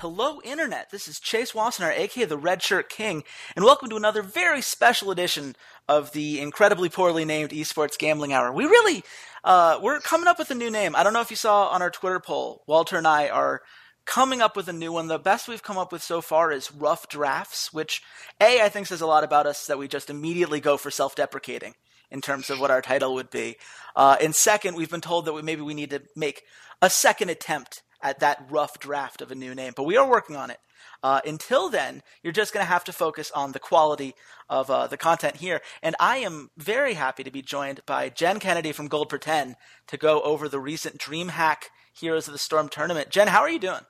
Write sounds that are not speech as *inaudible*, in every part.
Hello, Internet. This is Chase Wassenaar, aka the Red Shirt King, and welcome to another very special edition of the incredibly poorly named Esports Gambling Hour. We really, uh, we're coming up with a new name. I don't know if you saw on our Twitter poll, Walter and I are coming up with a new one. The best we've come up with so far is Rough Drafts, which, A, I think says a lot about us that we just immediately go for self deprecating in terms of what our title would be. Uh, and second, we've been told that we, maybe we need to make a second attempt at that rough draft of a new name, but we are working on it. Uh, until then, you're just going to have to focus on the quality of uh, the content here. And I am very happy to be joined by Jen Kennedy from Gold Pretend to go over the recent DreamHack Heroes of the Storm tournament. Jen, how are you doing?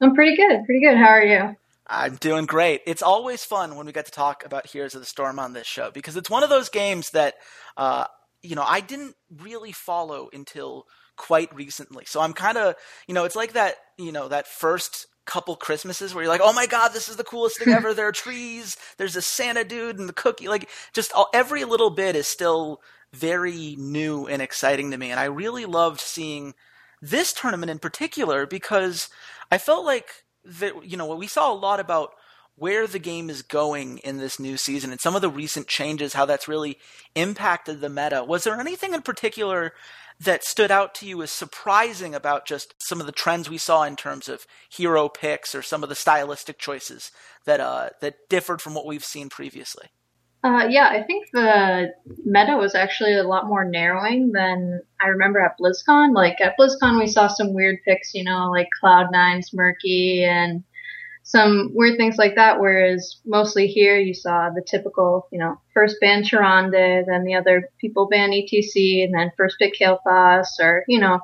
I'm pretty good. Pretty good. How are you? I'm doing great. It's always fun when we get to talk about Heroes of the Storm on this show because it's one of those games that, uh, you know, I didn't really follow until quite recently. So I'm kind of, you know, it's like that, you know, that first couple Christmases where you're like, oh my god, this is the coolest thing ever. there are trees. There's a Santa dude and the cookie. Like just all, every little bit is still very new and exciting to me. And I really loved seeing this tournament in particular because I felt like that, you know, what we saw a lot about where the game is going in this new season and some of the recent changes, how that's really impacted the meta. Was there anything in particular that stood out to you as surprising about just some of the trends we saw in terms of hero picks or some of the stylistic choices that uh, that differed from what we've seen previously? Uh, yeah, I think the meta was actually a lot more narrowing than I remember at BlizzCon. Like at BlizzCon, we saw some weird picks, you know, like Cloud9's Murky and some weird things like that. Whereas mostly here, you saw the typical, you know, first ban Tyrande, then the other people ban ETC, and then first pick Kael'thas, or you know,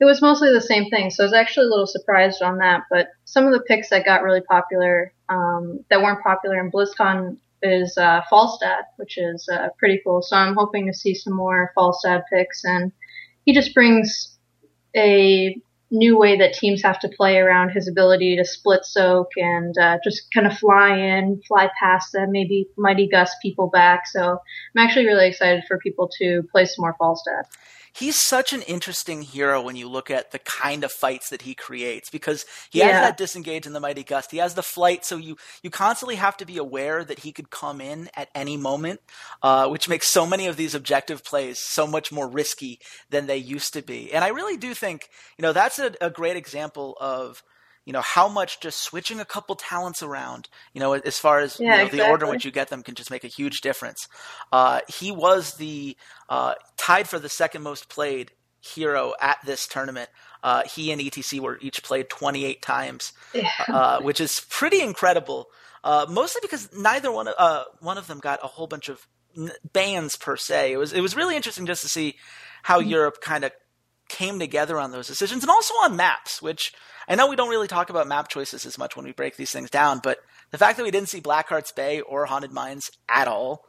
it was mostly the same thing. So I was actually a little surprised on that. But some of the picks that got really popular, um, that weren't popular in BlizzCon, is uh, Falstad, which is uh, pretty cool. So I'm hoping to see some more Falstad picks, and he just brings a new way that teams have to play around his ability to split soak and uh, just kind of fly in, fly past them, maybe mighty gust people back. So I'm actually really excited for people to play some more Falstad he's such an interesting hero when you look at the kind of fights that he creates because he yeah. has that disengage in the mighty gust. He has the flight, so you you constantly have to be aware that he could come in at any moment, uh, which makes so many of these objective plays so much more risky than they used to be. And I really do think you know that's a, a great example of you know how much just switching a couple talents around you know as far as yeah, you know, exactly. the order in which you get them can just make a huge difference uh, he was the uh, tied for the second most played hero at this tournament uh, he and etc were each played 28 times yeah. Uh, which is pretty incredible uh, mostly because neither one, uh, one of them got a whole bunch of bans per se it was it was really interesting just to see how mm-hmm. europe kind of came together on those decisions and also on maps which I know we don't really talk about map choices as much when we break these things down, but the fact that we didn't see Blackheart's Bay or Haunted Mines at all,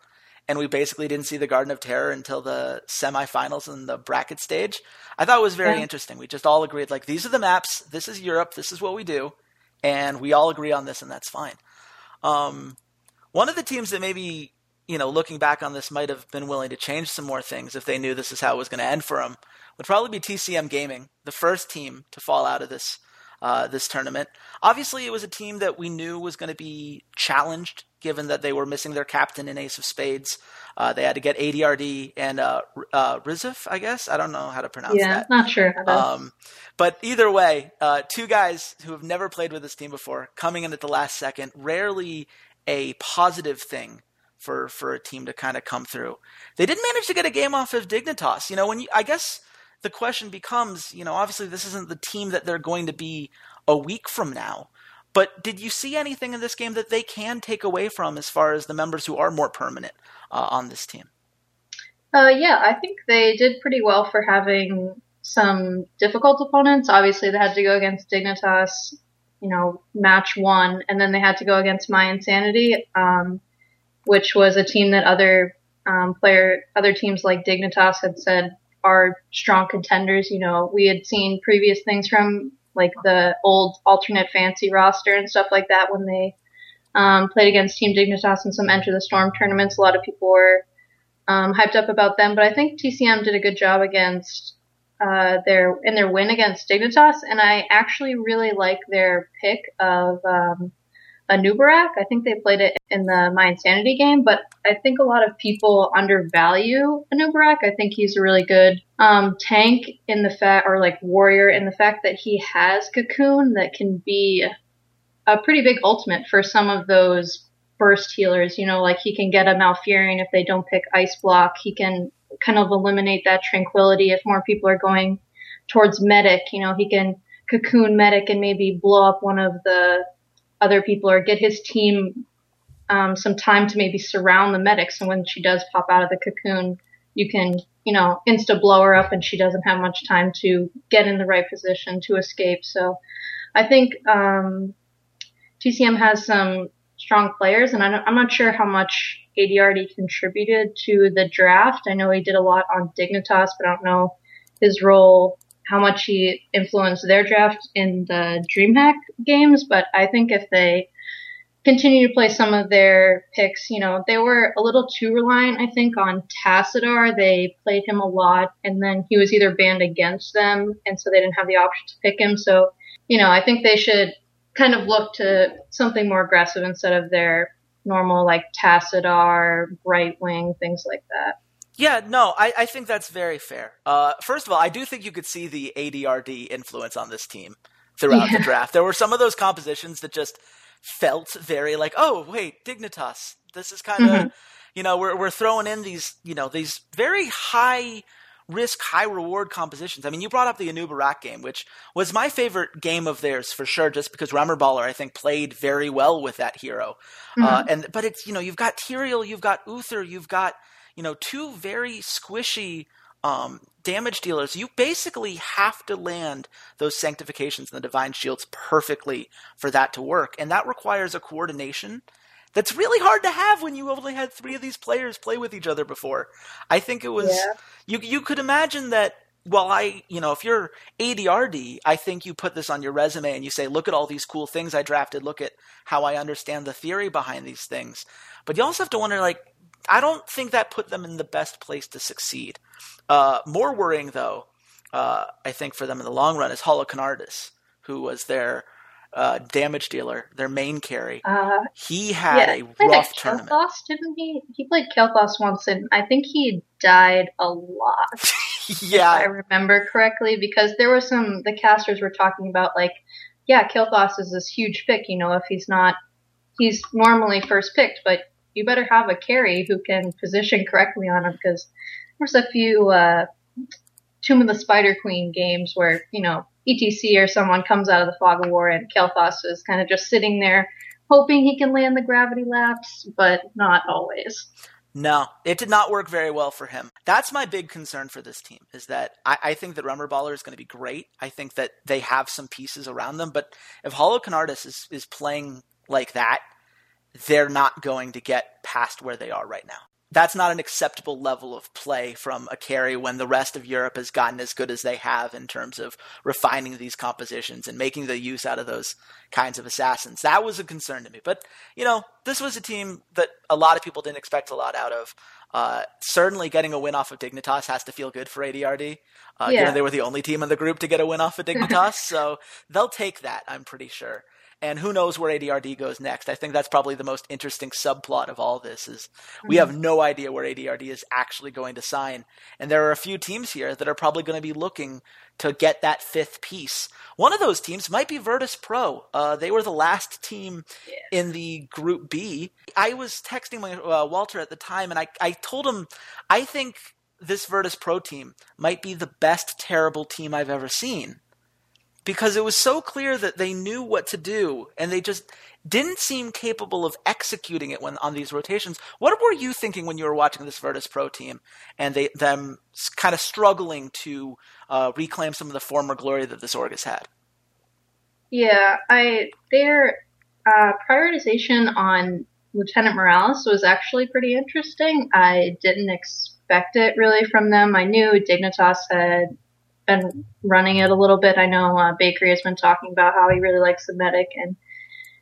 and we basically didn't see the Garden of Terror until the semifinals and the bracket stage, I thought was very yeah. interesting. We just all agreed, like, these are the maps, this is Europe, this is what we do, and we all agree on this, and that's fine. Um, one of the teams that maybe, you know, looking back on this might have been willing to change some more things if they knew this is how it was going to end for them would probably be TCM Gaming, the first team to fall out of this uh, this tournament. Obviously, it was a team that we knew was going to be challenged, given that they were missing their captain in Ace of Spades. Uh, they had to get ADRD and uh, uh, Rizif, I guess. I don't know how to pronounce yeah, that. Yeah, not sure. Um, but either way, uh, two guys who have never played with this team before coming in at the last second, rarely a positive thing for for a team to kind of come through. They did manage to get a game off of Dignitas. You know, when you, I guess the question becomes, you know, obviously this isn't the team that they're going to be a week from now. But did you see anything in this game that they can take away from as far as the members who are more permanent uh, on this team? Uh, yeah, I think they did pretty well for having some difficult opponents. Obviously, they had to go against Dignitas, you know, match one, and then they had to go against My Insanity, um, which was a team that other um, player, other teams like Dignitas had said are strong contenders. You know, we had seen previous things from like the old alternate fancy roster and stuff like that when they um, played against Team Dignitas in some Enter the Storm tournaments. A lot of people were um, hyped up about them, but I think TCM did a good job against uh, their in their win against Dignitas, and I actually really like their pick of um, Anub'arak. I think they played it in the My Insanity game, but I think a lot of people undervalue Anub'arak. I think he's a really good um, tank in the fact, or like warrior in the fact that he has Cocoon that can be a pretty big ultimate for some of those burst healers. You know, like he can get a Malfurion if they don't pick Ice Block. He can kind of eliminate that tranquility if more people are going towards medic. You know, he can cocoon medic and maybe blow up one of the other people or get his team um, some time to maybe surround the medics. And when she does pop out of the cocoon, you can, you know, insta blow her up and she doesn't have much time to get in the right position to escape. So I think um, TCM has some strong players, and I'm not sure how much ADRD contributed to the draft. I know he did a lot on Dignitas, but I don't know his role, how much he influenced their draft in the DreamHack games. But I think if they continue to play some of their picks, you know, they were a little too reliant, I think, on Tassadar. They played him a lot, and then he was either banned against them, and so they didn't have the option to pick him. So, you know, I think they should kind of look to something more aggressive instead of their normal like Tassadar, right wing, things like that. Yeah, no, I, I think that's very fair. Uh, first of all, I do think you could see the ADRD influence on this team throughout yeah. the draft. There were some of those compositions that just felt very like, oh, wait, Dignitas. This is kind of, mm-hmm. you know, we're we're throwing in these, you know, these very high risk, high reward compositions. I mean, you brought up the Anub'arak game, which was my favorite game of theirs for sure, just because Remorballer, I think, played very well with that hero. Uh, mm-hmm. Uh, and but it's you know you've got Tyrael, you've got Uther, you've got you know two very squishy um, damage dealers. You basically have to land those sanctifications and the divine shields perfectly for that to work, and that requires a coordination that's really hard to have when you only had three of these players play with each other before. I think it was yeah. you you could imagine that well I you know if you're ADRD, I think you put this on your resume and you say look at all these cool things I drafted, look at how I understand the theory behind these things. But you also have to wonder like I don't think that put them in the best place to succeed. Uh, more worrying though, uh, I think for them in the long run is Holocanardus, who was their uh, damage dealer, their main carry. Uh, he had yeah, a rough tournament. Didn't he? He played Kael'thas once, and I think he died a lot. *laughs* yeah, I remember correctly, because there were some the casters were talking about like, yeah, Kael'thas is this huge pick. You know, if he's not, he's normally first picked, but you better have a carry who can position correctly on him because there's a few uh, Tomb of the Spider Queen games where you know ETC or someone comes out of the fog of war and Kael'thas is kind of just sitting there hoping he can land the gravity lapse, but not always. No, it did not work very well for him. That's my big concern for this team is that I, I think that Remorballer is going to be great. I think that they have some pieces around them, but if Holocanardus is, is playing like that, they're not going to get past where they are right now that's not an acceptable level of play from a carry when the rest of Europe has gotten as good as they have in terms of refining these compositions and making the use out of those kinds of assassins. That was a concern to me. But, you know, this was a team that a lot of people didn't expect a lot out of. Uh, certainly getting a win off of Dignitas has to feel good for ADRD. Uh, yeah. Given they were the only team in the group to get a win off of *laughs* Dignitas. so they'll take that, I'm pretty sure and who knows where ADRD goes next. I think that's probably the most interesting subplot of all this is we have mm-hmm. no idea where ADRD is actually going to sign. And there are a few teams here that are probably going to be looking to get that fifth piece. One of those teams might be Virtus Pro. Uh, they were the last team yeah. in the Group B. I was texting my, uh, Walter at the time, and I, I told him I think this Virtus Pro team might be the best terrible team I've ever seen because it was so clear that they knew what to do and they just didn't seem capable of executing it when on these rotations. What were you thinking when you were watching this Virtus Pro team and they them kind of struggling to uh, reclaim some of the former glory that this org has had? Yeah, I their uh, prioritization on Lieutenant Morales was actually pretty interesting. I didn't expect it really from them. I knew Dignitas had been running it a little bit. I know uh, Bakery has been talking about how he really likes the medic, and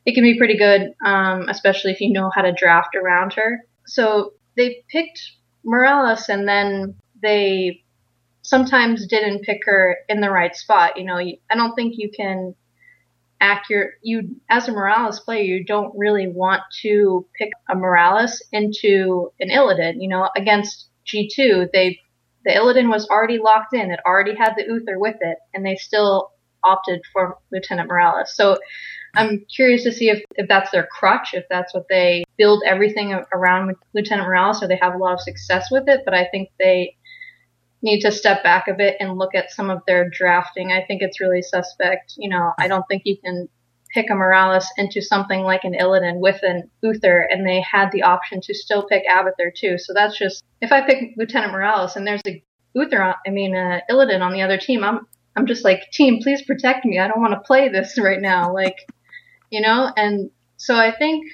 it can be pretty good, um, especially if you know how to draft around her. So they picked Morales, and then they sometimes didn't pick her in the right spot. You know, I don't think you can accurate you as a Morales player, you don't really want to pick a Morales into an Illidan. You know, against G2, they the Illidan was already locked in. It already had the Uther with it, and they still opted for Lieutenant Morales. So I'm curious to see if, if that's their crutch, if that's what they build everything around Lieutenant Morales, or they have a lot of success with it. But I think they need to step back a bit and look at some of their drafting. I think it's really suspect. You know, I don't think you can pick a Morales into something like an Illidan with an Uther, and they had the option to still pick Abathur too. So that's just if I pick Lieutenant Morales and there's a Uther, I mean uh, Illidan on the other team, I'm I'm just like, team, please protect me. I don't want to play this *laughs* right now, like, you know. And so I think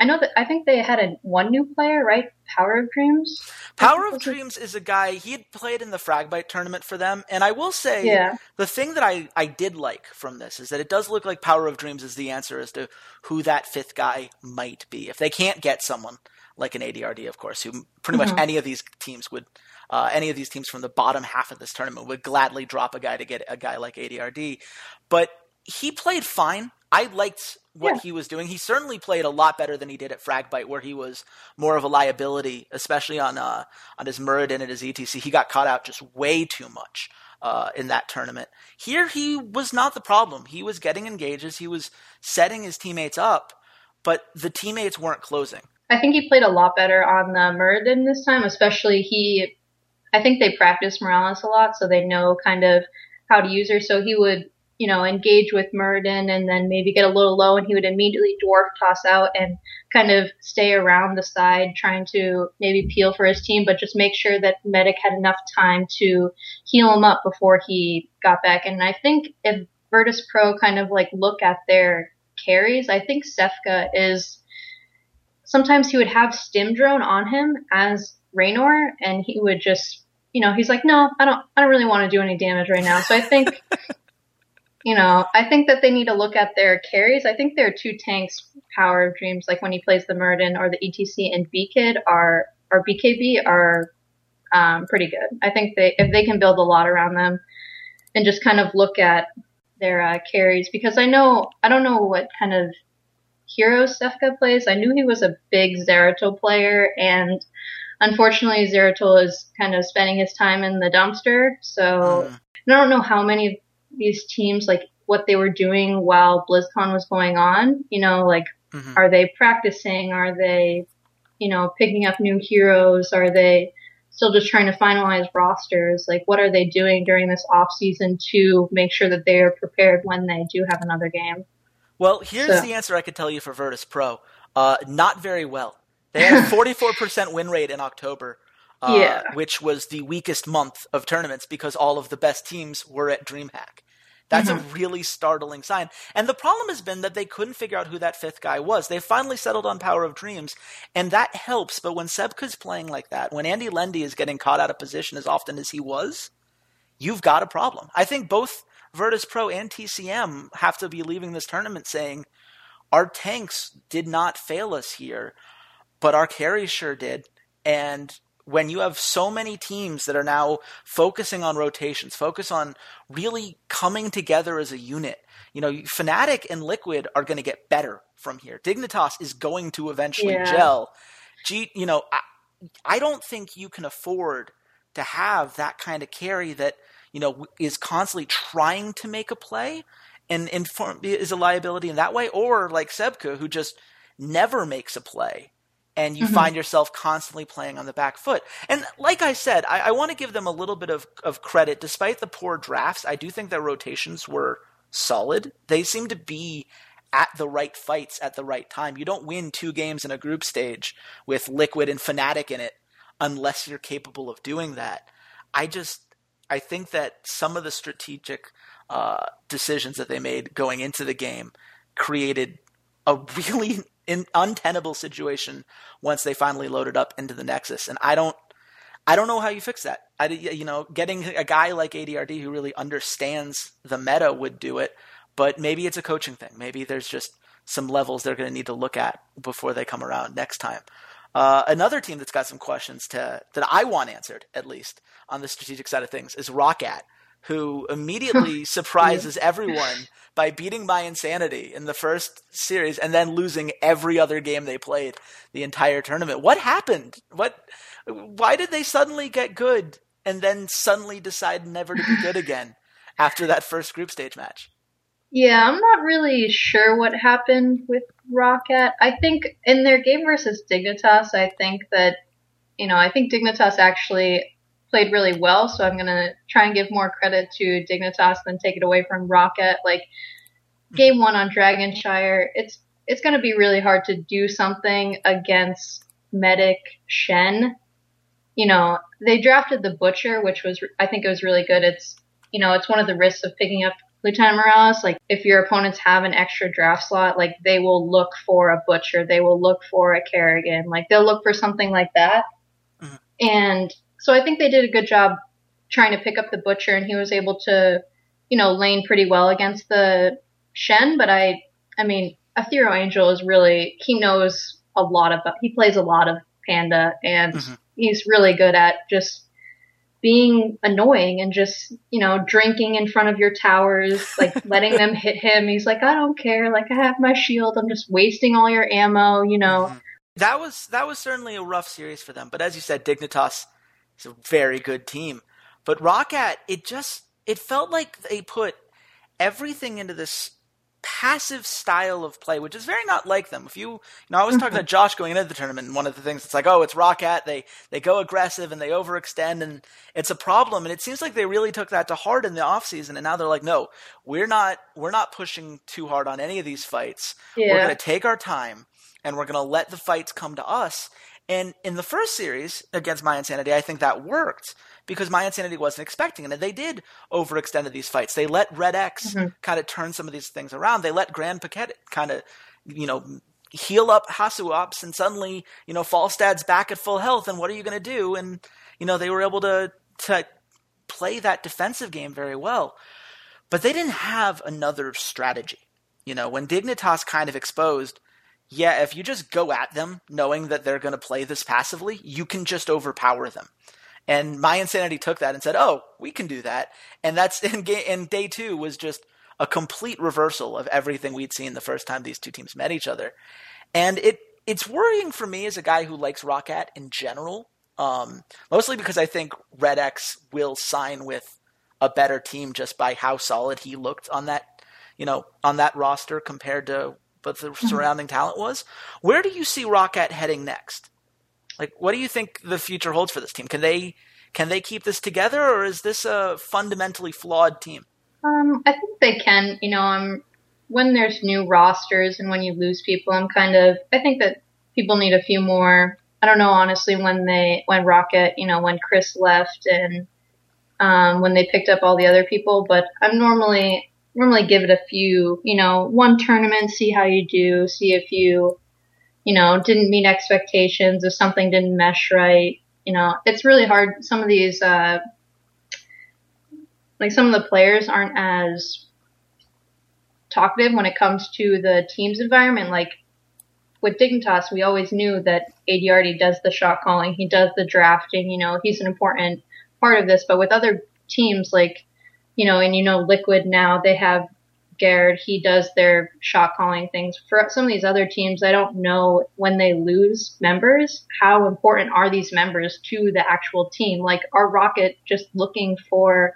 I know that I think they had a one new player, right? Power of Dreams. Power of Dreams is a guy he had played in the Fragbite tournament for them, and I will say yeah. the thing that I I did like from this is that it does look like Power of Dreams is the answer as to who that fifth guy might be. If they can't get someone like an ADRD, of course, who pretty mm-hmm. much any of these teams would. Uh, any of these teams from the bottom half of this tournament would gladly drop a guy to get a guy like ADRD, but he played fine. I liked what yeah. he was doing. He certainly played a lot better than he did at Fragbite, where he was more of a liability, especially on uh, on his Muradin and his ETC. He got caught out just way too much uh, in that tournament. Here, he was not the problem. He was getting engages. He was setting his teammates up, but the teammates weren't closing. I think he played a lot better on the Muradin this time, especially he. I think they practice Morales a lot, so they know kind of how to use her. So he would you know, engage with Muradin and then maybe get a little low and he would immediately dwarf toss out and kind of stay around the side trying to maybe peel for his team, but just make sure that Medic had enough time to heal him up before he got back. And I think if Virtus Pro kind of like look at their carries, I think Sefka is sometimes he would have Stim Drone on him as Raynor and he would just you know, he's like, no, I don't, I don't really want to do any damage right now. So I think *laughs* you know, I think that they need to look at their carries. I think their two tanks, Power of Dreams, like when he plays the Muradin or the ETC and BKid are or BKB are um, pretty good. I think they if they can build a lot around them and just kind of look at their uh, carries because I know I don't know what kind of heroes Sefka plays. I knew he was a big Zeratul player and unfortunately Zeratul is kind of spending his time in the dumpster. So mm. I don't know how many these teams like what they were doing while BlizzCon was going on. You know, like mm-hmm. are they practicing? Are they, you know, picking up new heroes? Are they still just trying to finalize rosters? Like what are they doing during this off season to make sure that they are prepared when they do have another game? Well, here's so. the answer I could tell you for Virtus Pro. Uh, not very well. They had a *laughs* 44% win rate in October. Uh, yeah. which was the weakest month of tournaments because all of the best teams were at DreamHack. That's mm-hmm. a really startling sign. And the problem has been that they couldn't figure out who that fifth guy was. They finally settled on Power of Dreams, and that helps. But when Sebka's playing like that, when Andy Lendy is getting caught out of position as often as he was, you've got a problem. I think both Virtus Pro and TCM have to be leaving this tournament saying, our tanks did not fail us here, but our carries sure did. And when you have so many teams that are now focusing on rotations, focus on really coming together as a unit. You know, Fnatic and Liquid are going to get better from here. Dignitas is going to eventually yeah. gel. G, you know, I, I don't think you can afford to have that kind of carry that you know is constantly trying to make a play and inform is a liability in that way, or like Sebka who just never makes a play and you mm-hmm. find yourself constantly playing on the back foot. And like I said, I, I want to give them a little bit of, of credit. Despite the poor drafts, I do think their rotations were solid. They seem to be at the right fights at the right time. You don't win two games in a group stage with Liquid and Fnatic in it unless you're capable of doing that. I just I think that some of the strategic uh, decisions that they made going into the game created a *laughs* really in, untenable situation once they finally loaded up into the Nexus. And I don't, I don't know how you fix that. I, you know, getting a guy like ADRD who really understands the meta would do it, but maybe it's a coaching thing. Maybe there's just some levels they're going to need to look at before they come around next time. Uh, another team that's got some questions to that I want answered, at least on the strategic side of things, is ROCCAT, who *laughs* immediately surprises yeah. everyone by beating my insanity in the first series and then losing every other game they played the entire tournament. What happened? What? Why did they suddenly get good and then suddenly decide never to be good *laughs* again after that first group stage match? Yeah, I'm not really sure what happened with ROCCAT. I think in their game versus Dignitas, I think that, you know, I think Dignitas actually played really well, so I'm going to try and give more credit to Dignitas than take it away from ROCCAT. Like, game one on Dragonshire, it's it's going to be really hard to do something against Medic Chen. You know, they drafted the Butcher, which was, I think it was really good. It's, you know, it's one of the risks of picking up Lieutenant Morales, like if your opponents have an extra draft slot, like they will look for a butcher, they will look for a Kerrigan, like they'll look for something like that. Mm-hmm. And so I think they did a good job trying to pick up the butcher, and he was able to, you know, lane pretty well against the Chen. But I, I mean, Ethereal Angel is really he knows a lot of he plays a lot of Panda, and mm-hmm. he's really good at just being annoying and just, you know, drinking in front of your towers, like *laughs* letting them hit him. He's like, I don't care. Like I have my shield. I'm just wasting all your ammo, you know. Mm-hmm. That was that was certainly a rough series for them. But as you said, Dignitas is a very good team. But ROCCAT, it just it felt like they put everything into this passive style of play, which is very not like them. If you, you know, I was talking to mm-hmm. Josh going into the tournament, and one of the things it's like, oh, it's ROCCAT. They they go aggressive and they overextend, and it's a problem. And it seems like they really took that to heart in the off season, and now they're like, no, we're not we're not pushing too hard on any of these fights. Yeah. We're going to take our time, and we're going to let the fights come to us. And in the first series against My Insanity, I think that worked because My Insanity wasn't expecting it. And they did overextend these fights. They let Red X mm-hmm. kind of turn some of these things around. They let Grand Paquette kind of, you know, heal up Hasu Ops and suddenly, you know, Falstad's back at full health and what are you going to do? And, you know, they were able to, to play that defensive game very well. But they didn't have another strategy. You know, when Dignitas kind of exposed, yeah, if you just go at them knowing that they're going to play this passively, you can just overpower them. And my insanity took that and said, "Oh, we can do that." And that's *laughs* in, in day two was just a complete reversal of everything we'd seen the first time these two teams met each other. And it it's worrying for me as a guy who likes ROCCAT in general, um, mostly because I think Red X will sign with a better team just by how solid he looked on that, you know, on that roster compared to but the mm-hmm. surrounding talent was. Where do you see ROCCAT heading next? Like, what do you think the future holds for this team? Can they can they keep this together, or is this a fundamentally flawed team? Um, I think they can. You know, I'm when there's new rosters and when you lose people, I'm kind of I think that people need a few more. I don't know honestly when they when ROCCAT, you know, when Chris left and um, when they picked up all the other people, but I'm normally normally give it a few, you know, one tournament, see how you do, see if you, you know, didn't meet expectations, if something didn't mesh right. You know, it's really hard. Some of these, uh, like some of the players aren't as talkative when it comes to the team's environment. Like with Dignitas, we always knew that ADRD does the shot calling, he does the drafting, you know, he's an important part of this. But with other teams, like you know, and you know, Liquid now they have Garrett. He does their shot calling things. For some of these other teams, I don't know when they lose members, how important are these members to the actual team? Like, are ROCCAT just looking for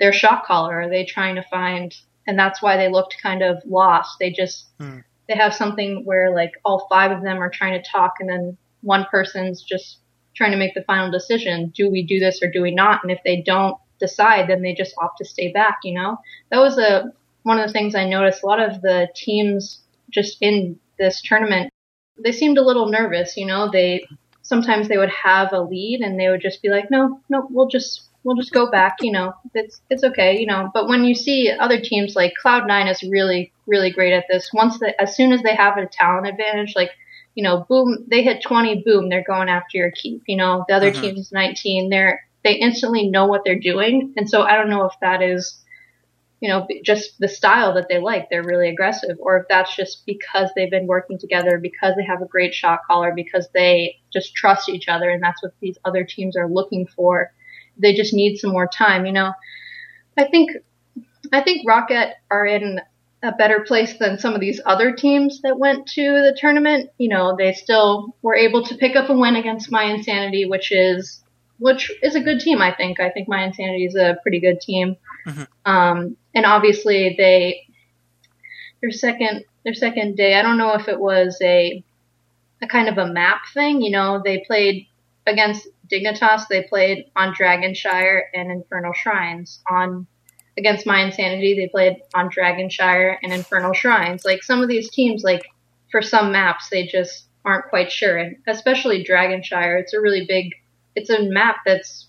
their shot caller? Are they trying to find? And that's why they looked kind of lost. They just hmm. they have something where like all five of them are trying to talk, and then one person's just trying to make the final decision. Do we do this or do we not? And if they don't decide, then they just opt to stay back. You know, that was a one of the things I noticed. A lot of the teams just in this tournament, they seemed a little nervous. You know, they sometimes they would have a lead and they would just be like, no, no, we'll just we'll just go back. You know, it's it's okay. You know, but when you see other teams like Cloud Nine is really really great at this. Once the as soon as they have a talent advantage, like you know, boom, they hit 20, boom, they're going after your keep. You know, the other mm-hmm. team's 19, they're they instantly know what they're doing. And so I don't know if that is you know, just the style that they like. They're really aggressive, or if that's just because they've been working together, because they have a great shot caller, because they just trust each other, and that's what these other teams are looking for. They just need some more time, you know. I think, I think ROCCAT are in a better place than some of these other teams that went to the tournament. You know, they still were able to pick up a win against My Insanity, which is which is a good team. I think. I think My Insanity is a pretty good team. Mm-hmm. Um, and obviously they their second their second day. I don't know if it was a a kind of a map thing. You know, they played against Dignitas. They played on Dragonshire and Infernal Shrines. On against My Insanity, they played on Dragonshire and Infernal Shrines. Like some of these teams, like for some maps, they just aren't quite sure, and especially Dragonshire. It's a really big. It's a map that's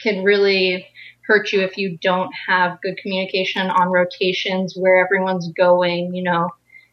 can really hurt you if you don't have good communication on rotations, where everyone's going, you know,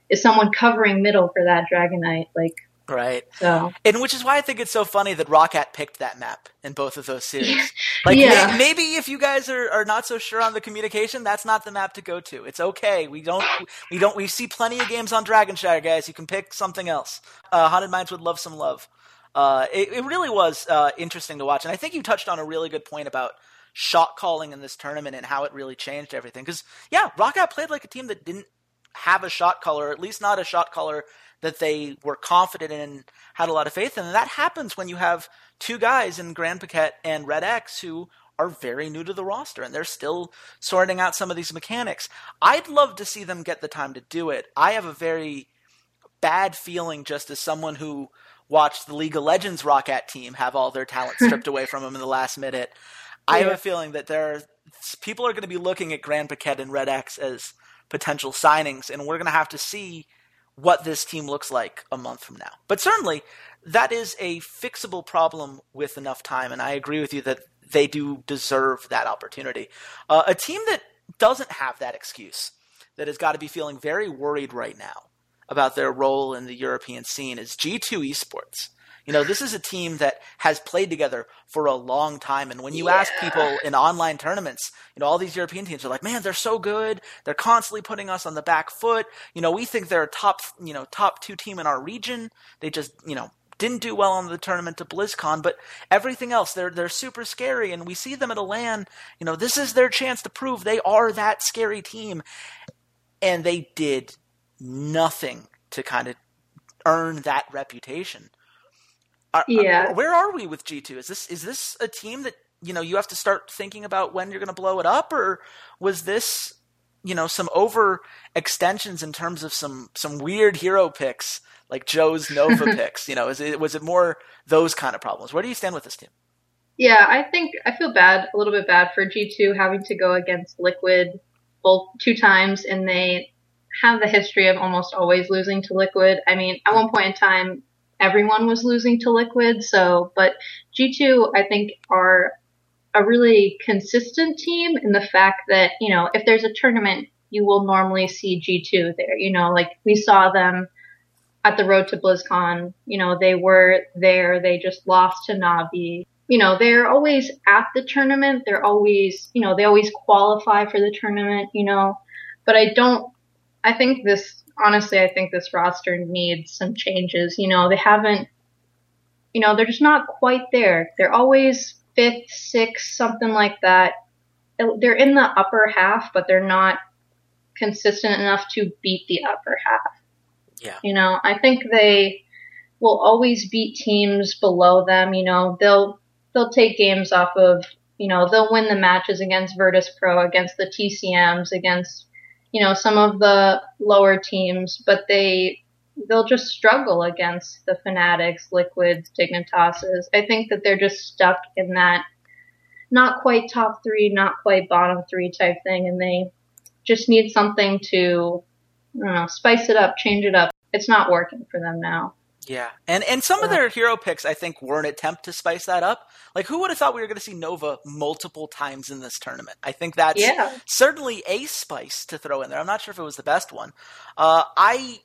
is someone covering middle for that Dragon Knight? Like, Right. So, and which is why I think it's so funny that ROCCAT picked that map in both of those series. *laughs* Like, yeah. may, maybe if you guys are, are not so sure on the communication, that's not the map to go to. It's okay. We don't, we don't, we see plenty of games on Dragonshire, guys. You can pick something else. Uh, Haunted Mines would love some love. Uh, it, it really was uh, interesting to watch, and I think you touched on a really good point about shot calling in this tournament and how it really changed everything. Because yeah, ROCCAT played like a team that didn't have a shot caller, at least not a shot caller that they were confident in, had a lot of faith in. And that happens when you have two guys in Grand Paquette and Red X who are very new to the roster and they're still sorting out some of these mechanics. I'd love to see them get the time to do it. I have a very bad feeling just as someone who watched the League of Legends ROCCAT team have all their talent *laughs* stripped away from them in the last minute. I have a feeling that there are, people are going to be looking at Grand Paquette and Red X as potential signings, and we're going to have to see what this team looks like a month from now. But certainly, that is a fixable problem with enough time, and I agree with you that they do deserve that opportunity. Uh, a team that doesn't have that excuse, that has got to be feeling very worried right now about their role in the European scene, is G2 Esports. You know, this is a team that has played together for a long time. And when you yeah. ask people in online tournaments, you know, all these European teams are like, man, they're so good. They're constantly putting us on the back foot. You know, we think they're a top, you know, top two team in our region. They just, you know, didn't do well on the tournament to BlizzCon, but everything else, they're they're super scary, and we see them at a LAN. You know, this is their chance to prove they are that scary team, and they did nothing to kind of earn that reputation. Are, yeah. where are we with G two? Is this is this a team that you know you have to start thinking about when you're going to blow it up, or was this you know some over extensions in terms of some some weird hero picks like Joe's Nova *laughs* picks? You know, is it was it more those kind of problems? Where do you stand with this team? Yeah, I think I feel bad, a little bit bad for G2 having to go against Liquid both two times, and they have the history of almost always losing to Liquid. I mean, at one point in time, everyone was losing to Liquid. So, but G2, I think, are a really consistent team in the fact that, you know, if there's a tournament, you will normally see G2 there. You know, like we saw them at the road to BlizzCon. You know, they were there. They just lost to Navi. You know, they're always at the tournament. They're always, you know, they always qualify for the tournament, you know, but I don't, I think this honestly, I think this roster needs some changes. You know, they haven't, you know, they're just not quite there. They're always fifth, sixth, something like that. They're in the upper half, but they're not consistent enough to beat the upper half. Yeah. You know, I think they will always beat teams below them. You know, they'll they'll take games off of. You know, they'll win the matches against Virtus Pro, against the TCMs, against you know, some of the lower teams, but they they'll just struggle against the Fnatics, Liquids, Dignitases. I think that they're just stuck in that not quite top three, not quite bottom three type thing, and they just need something to don't know, spice it up, change it up. It's not working for them now. Yeah, and and some yeah. of their hero picks, I think, were an attempt to spice that up. Like, who would have thought we were going to see Nova multiple times in this tournament? I think that's yeah. certainly a spice to throw in there. I'm not sure if it was the best one. Uh, I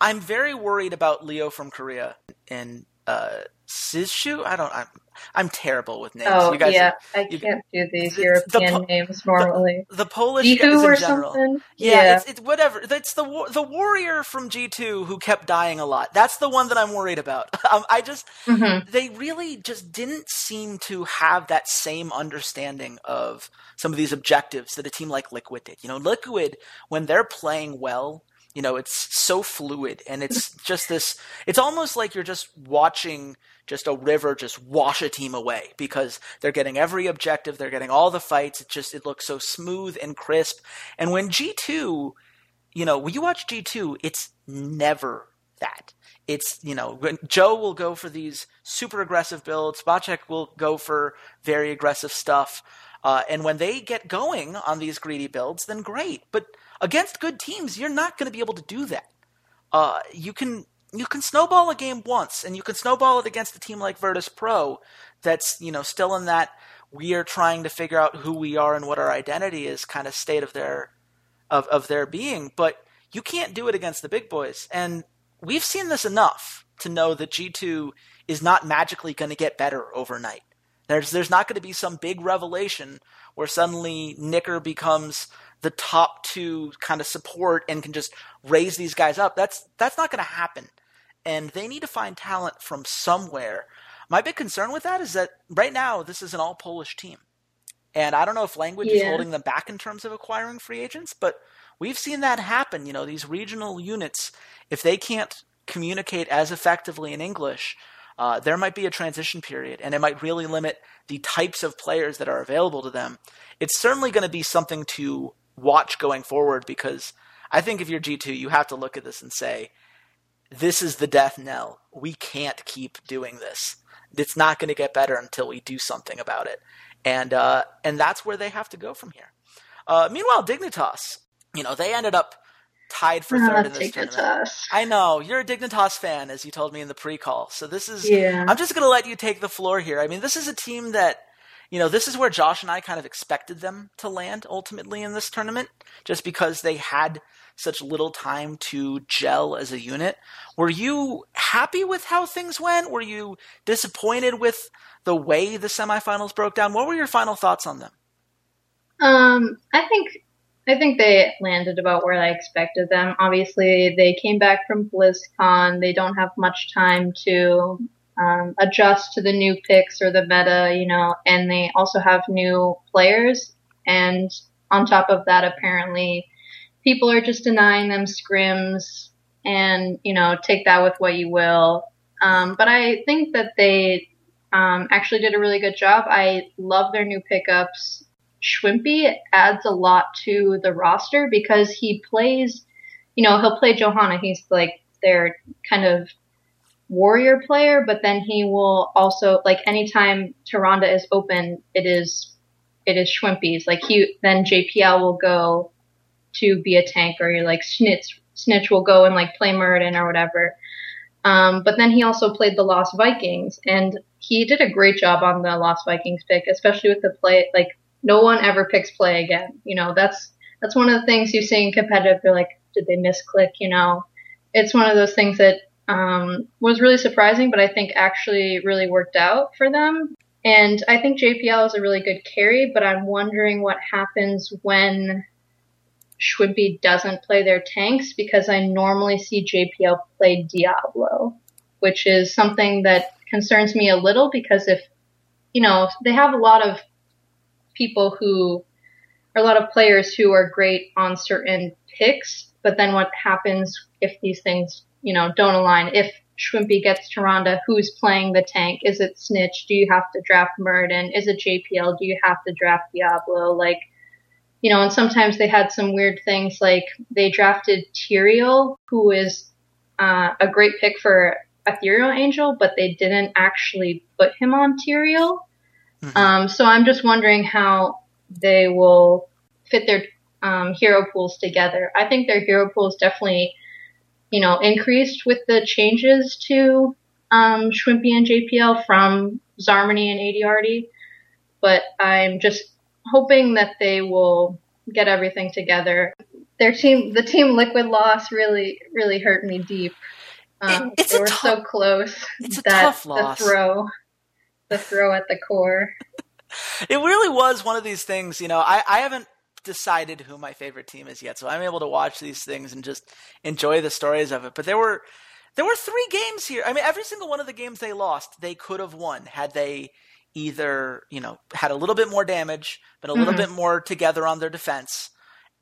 I'm very worried about Leo from Korea and uh, Sizshu. I don't. I'm I'm terrible with names. Oh you guys yeah, are, I can't do these the, European the, names normally. The, the Polish Jihu guys in or general. something. Yeah, yeah. It's, it's whatever. It's the the warrior from G two who kept dying a lot. That's the one that I'm worried about. *laughs* um, I just mm-hmm. they really just didn't seem to have that same understanding of some of these objectives that a team like Liquid did. You know, Liquid when they're playing well you know it's so fluid and it's just this it's almost like you're just watching just a river just wash a team away because they're getting every objective they're getting all the fights. It just it looks so smooth and crisp. And when g2 you know when you watch g2 it's never that. It's you know joe will go for these super aggressive builds Spacek will go for very aggressive stuff uh, and when they get going on these greedy builds then great. But against good teams, you're not going to be able to do that. Uh, you can you can snowball a game once, and you can snowball it against a team like Virtus Pro, that's you know still in that we are trying to figure out who we are and what our identity is kind of state of their of of their being. But you can't do it against the big boys, and we've seen this enough to know that G two is not magically going to get better overnight. There's there's not going to be some big revelation where suddenly NiKKR becomes the top two kind of support and can just raise these guys up. That's that's not going to happen. And they need to find talent from somewhere. My big concern with that is that right now this is an all Polish team. And I don't know if language yeah. is holding them back in terms of acquiring free agents, but we've seen that happen. You know, these regional units, if they can't communicate as effectively in English, uh, there might be a transition period, and it might really limit the types of players that are available to them. It's certainly going to be something to watch going forward because I think if you're G2, you have to look at this and say, this is the death knell. We can't keep doing this. It's not going to get better until we do something about it. And uh, and that's where they have to go from here. Uh, meanwhile, Dignitas, you know, they ended up tied for third in this Dignitas. tournament. I know you're a Dignitas fan, as you told me in the pre-call. So this is. Yeah. I'm just going to let you take the floor here. I mean, this is a team that you know, this is where Josh and I kind of expected them to land ultimately in this tournament, just because they had such little time to gel as a unit. Were you happy with how things went? Were you disappointed with the way the semifinals broke down? What were your final thoughts on them? Um, I think I think they landed about where I expected them. Obviously, they came back from BlizzCon. They don't have much time to um, adjust to the new picks or the meta, you know, and they also have new players. And on top of that, apparently, people are just denying them scrims and, you know, take that with what you will. Um, but I think that they um, actually did a really good job. I love their new pickups. Schwimpy adds a lot to the roster because he plays, you know, he'll play Johanna. He's like their kind of warrior player, but then he will also like anytime Tyrande is open, it is it is Schwimpy's. Like he then JPL will go to be a tank or you're like Snitch Snitch will go and like play Muradin or whatever. Um, but then he also played the Lost Vikings and he did a great job on the Lost Vikings pick, especially with the play like no one ever picks play again. You know, that's that's one of the things you see in competitive. They're like, did they misclick? You know, it's one of those things that um, was really surprising, but I think actually really worked out for them. And I think JPL is a really good carry, but I'm wondering what happens when Schwimpy doesn't play their tanks because I normally see JPL play Diablo, which is something that concerns me a little because if, you know, they have a lot of people who, are a lot of players who are great on certain picks, but then what happens if these things you know, don't align. If Schwimpy gets Tyrande, who's playing the tank? Is it Snitch? Do you have to draft Muradin? Is it JPL? Do you have to draft Diablo? Like, you know, and sometimes they had some weird things like they drafted Tyrael, who is uh, a great pick for Ethereal Angel, but they didn't actually put him on Tyrael. Mm-hmm. Um, so I'm just wondering how they will fit their um, hero pools together. I think their hero pools definitely you know, increased with the changes to um, Schwimpy and JPL from Zarmony and ADRD. But I'm just hoping that they will get everything together. Their team, the team Liquid loss really, really hurt me deep. Um, it's they were tough, so close. It's a that, tough loss. The throw, the throw at the core. *laughs* it really was one of these things. You know, I, I haven't decided who my favorite team is yet, so I'm able to watch these things and just enjoy the stories of it. But there were there were three games here. I mean, every single one of the games they lost, they could have won had they either you know had a little bit more damage, been a little mm-hmm. bit more together on their defense,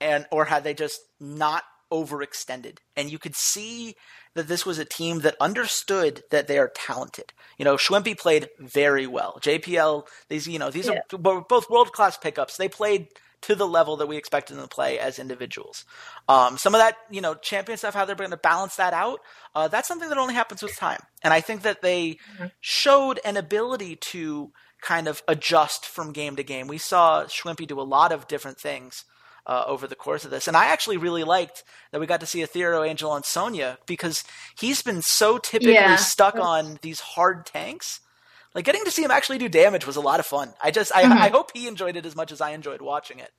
and or had they just not overextended. And you could see that this was a team that understood that they are talented. You know, Schwempy played very well. JPL, these you know these yeah. are both world class pickups. They played to the level that we expected them to play as individuals. Um, some of that, you know, champion stuff, how they're going to balance that out, uh, that's something that only happens with time. And I think that they mm-hmm. showed an ability to kind of adjust from game to game. We saw Schwimpi do a lot of different things. Uh, over the course of this. And I actually really liked that we got to see Ethereal Angel on Sonya because he's been so typically yeah. stuck on these hard tanks like getting to see him actually do damage was a lot of fun. I just I, mm-hmm. I hope he enjoyed it as much as I enjoyed watching it.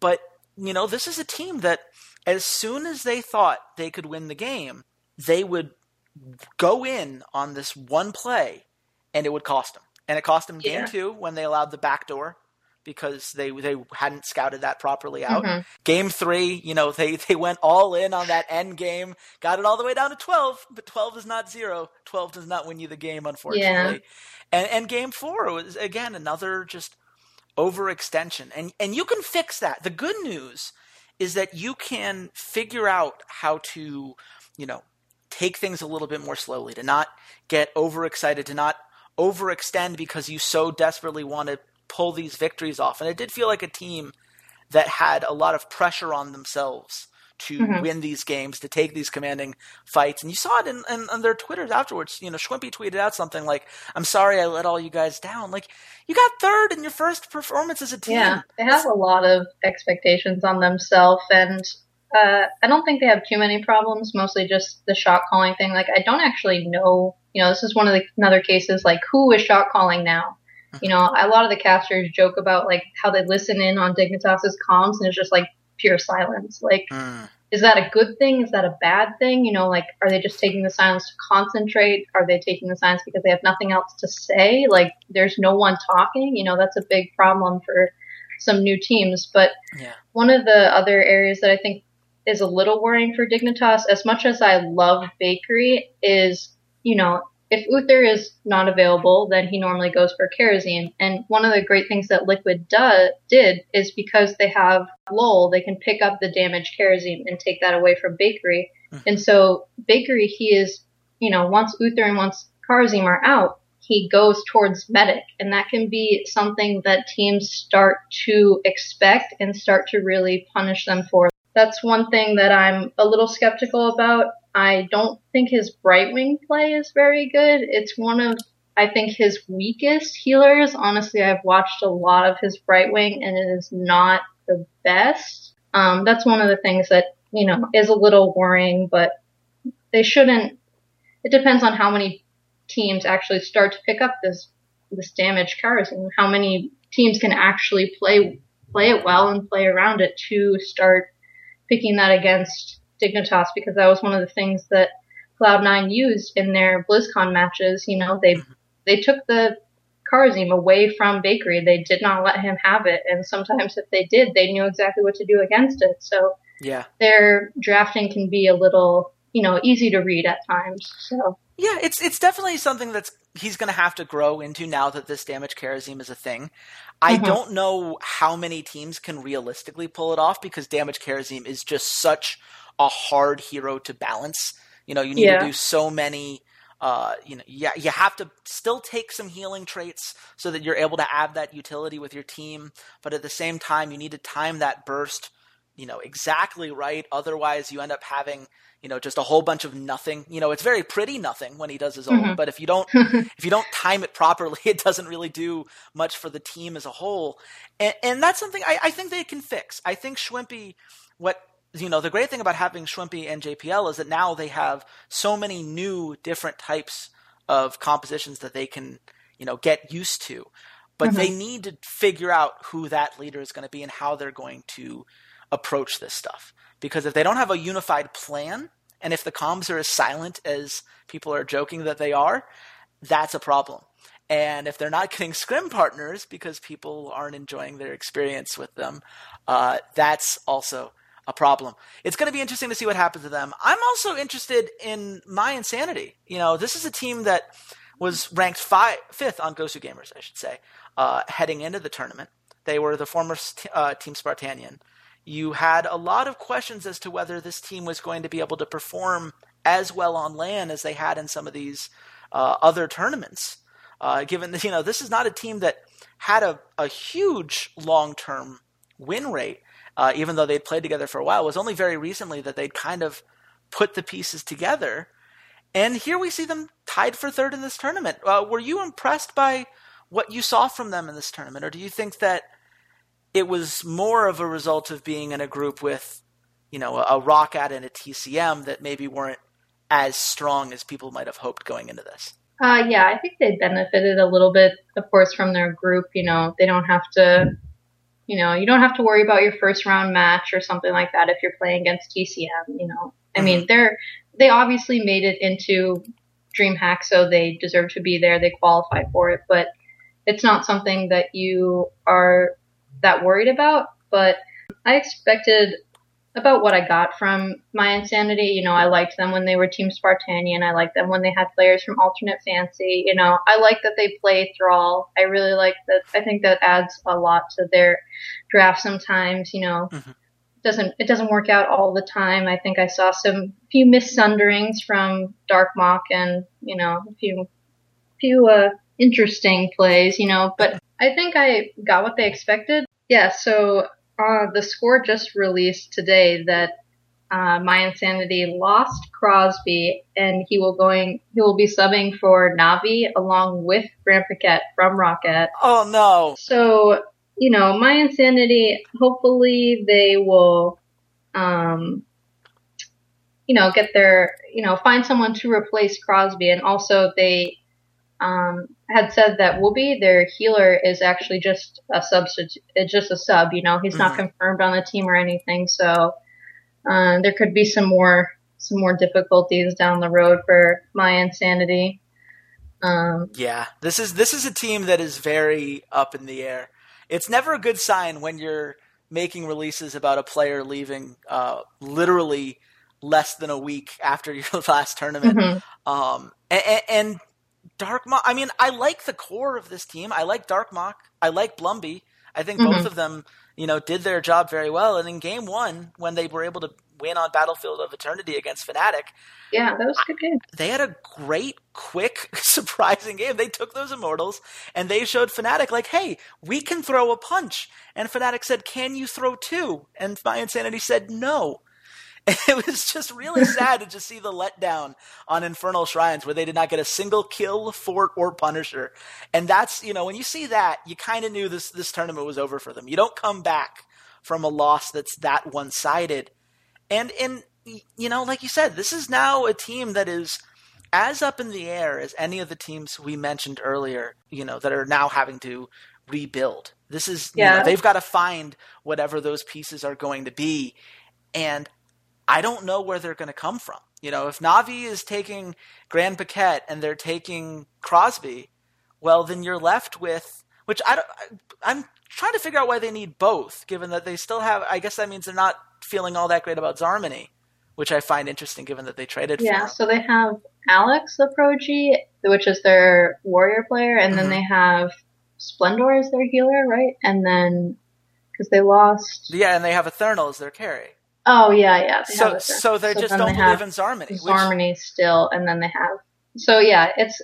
But you know, this is a team that as soon as they thought they could win the game, they would go in on this one play and it would cost them. And it cost them game two when they allowed the backdoor because they they hadn't scouted that properly out. Mm-hmm. Game three, you know, they they went all in on that end game, got it all the way down to twelve, but twelve is not zero. Twelve does not win you the game, unfortunately. Yeah. And and game four was again another just overextension. And and you can fix that. The good news is that you can figure out how to, you know, take things a little bit more slowly, to not get overexcited, to not overextend because you so desperately want to pull these victories off. And it did feel like a team that had a lot of pressure on themselves to mm-hmm. win these games, to take these commanding fights. And you saw it in, in, in, their Twitters afterwards. You know, Schwimpi tweeted out something like, I'm sorry I let all you guys down. Like, you got third in your first performance as a team. Yeah, they have a lot of expectations on themselves. And uh, I don't think they have too many problems, mostly just the shot calling thing. Like, I don't actually know, you know, this is one of the another cases, like, who is shot calling now? You know, a lot of the casters joke about like how they listen in on Dignitas's comms and it's just like pure silence. Like, mm. is that a good thing? Is that a bad thing? You know, like, are they just taking the silence to concentrate? Are they taking the silence because they have nothing else to say? Like, there's no one talking. You know, that's a big problem for some new teams. But yeah. one of the other areas that I think is a little worrying for Dignitas, as much as I love Bakery, is, you know, if Uther is not available, then he normally goes for Kharazim. And one of the great things that Liquid do, did is because they have Lull, they can pick up the damaged Kharazim and take that away from Bakery. Mm-hmm. And so Bakery, he is, you know, once Uther and once Kharazim are out, he goes towards medic. And that can be something that teams start to expect and start to really punish them for. That's one thing that I'm a little skeptical about I don't think his Brightwing play is very good. It's one of, I think, his weakest healers. Honestly, I've watched a lot of his Brightwing and it is not the best. Um, that's one of the things that, you know, is a little worrying, but they shouldn't, it depends on how many teams actually start to pick up this, this damage cards and how many teams can actually play, play it well and play around it to start picking that against Dignitas because that was one of the things that Cloud9 used in their BlizzCon matches. You know, they they took the Kharazim away from Bakery. They did not let him have it, and sometimes if they did, they knew exactly what to do against it. So yeah, their drafting can be a little, you know, easy to read at times. So yeah, it's it's definitely something that's he's going to have to grow into now that this damage Kharazim is a thing. I mm-hmm. don't know how many teams can realistically pull it off because damage Kharazim is just such a hard hero to balance. You know, you need yeah. to do so many. Uh, you know, yeah, you have to still take some healing traits so that you're able to add that utility with your team, but at the same time, you need to time that burst, you know, exactly right. Otherwise, you end up having, you know, just a whole bunch of nothing. You know, it's very pretty nothing when he does his own, mm-hmm. but if you don't, *laughs* if you don't time it properly, *laughs* it doesn't really do much for the team as a whole. And, and that's something I, I think they can fix. I think Schwimpi what you know, the great thing about having Schwimpi and JPL is that now they have so many new different types of compositions that they can, you know, get used to. But mm-hmm. they need to figure out who that leader is going to be and how they're going to approach this stuff. Because if they don't have a unified plan And if the comms are as silent as people are joking that they are, that's a problem. And if they're not getting *laughs* scrim partners because people aren't enjoying their experience with them, uh, that's also a problem. It's going to be interesting to see what happens to them. I'm also interested in my insanity. You know, this is a team that was ranked five, fifth on Gosu Gamers, I should say, uh, heading into the tournament. They were the former uh, Team Spartanian. You had a lot of questions as to whether this team was going to be able to perform as well on land as they had in some of these uh, other tournaments. Uh, given that, you know, this is not a team that had a, a huge long term win rate, uh, even though they'd played together for a while. It was only very recently that they'd kind of put the pieces together. And here we see them tied for third in this tournament. Uh, were you impressed by what you saw from them in this tournament, or do you think that it was more of a result of being in a group with, you know, a, a ROCCAT and a TCM that maybe weren't as strong as people might have hoped going into this? Uh, yeah, I think they benefited a little bit, of course, from their group. You know, they don't have to, you know, you don't have to worry about your first round match or something like that if you're playing against TCM. You know, I mm-hmm. mean, they're they obviously made it into DreamHack, so they deserve to be there. They qualified for it, but it's not something that you are that worried about. But I expected about what I got from my insanity. You know, I liked them when they were Team Spartanian. I liked them when they had players from Alternate Fancy. You know, I like that they play Thrall. I really like that. I think that adds a lot to their draft sometimes. You know, mm-hmm. doesn't it doesn't work out all the time. I think I saw some few missunderings from Darkmok and you know a few few uh, interesting plays. You know, but I think I got what they expected. Yeah, so uh, the score just released today that uh, My Insanity lost Crosby, and he will going he will be subbing for Navi along with Grand Paquette from ROCCAT. Oh no! So you know, My Insanity. Hopefully, they will, um, you know, get their you know find someone to replace Crosby, and also they um, had said that Wooby, their healer, is actually just a substitute. It's just a sub. You know, he's mm-hmm. not confirmed on the team or anything. So uh, there could be some more some more difficulties down the road for my insanity. Um, yeah, this is this is a team that is very up in the air. It's never a good sign when you're making releases about a player leaving uh, literally less than a week after *laughs* your last tournament. Mm-hmm. Um, and, and Darkmok. I mean, I like the core of this team. I like Darkmok. I like Blumby. I think mm-hmm. both of them, you know, did their job very well. And in game one, when they were able to win on Battlefield of Eternity against Fnatic, yeah, that was a good game. They had a great, quick, *laughs* surprising game. They took those Immortals and they showed Fnatic like, hey, we can throw a punch. And Fnatic said, can you throw two? And My Insanity said, no. *laughs* it was just really sad to just see the letdown on Infernal Shrines where they did not get a single kill, fort, or Punisher. And that's, you know, when you see that, you kind of knew this, this tournament was over for them. You don't come back from a loss that's that one sided. And, and, you know, like you said, this is now a team that is as up in the air as any of the teams we mentioned earlier, you know, that are now having to rebuild. This is, yeah. You know, they've got to find whatever those pieces are going to be. And I don't know where they're going to come from. You know, if Navi is taking Grand Paquette and they're taking Crosby, well, then you're left with which I don't, I'm trying to figure out why they need both, given that they still have. I guess that means they're not feeling all that great about Zarmony, which I find interesting, given that they traded. Yeah, so they have Alex the Proji, which is their warrior player, and mm-hmm. then they have Splendor as their healer, right? And then because they lost. Yeah, and they have Eternal as their carry. Oh yeah, yeah. They so so they so just don't they believe in Zarmony. Zarmony which... still, and then they have. So yeah, it's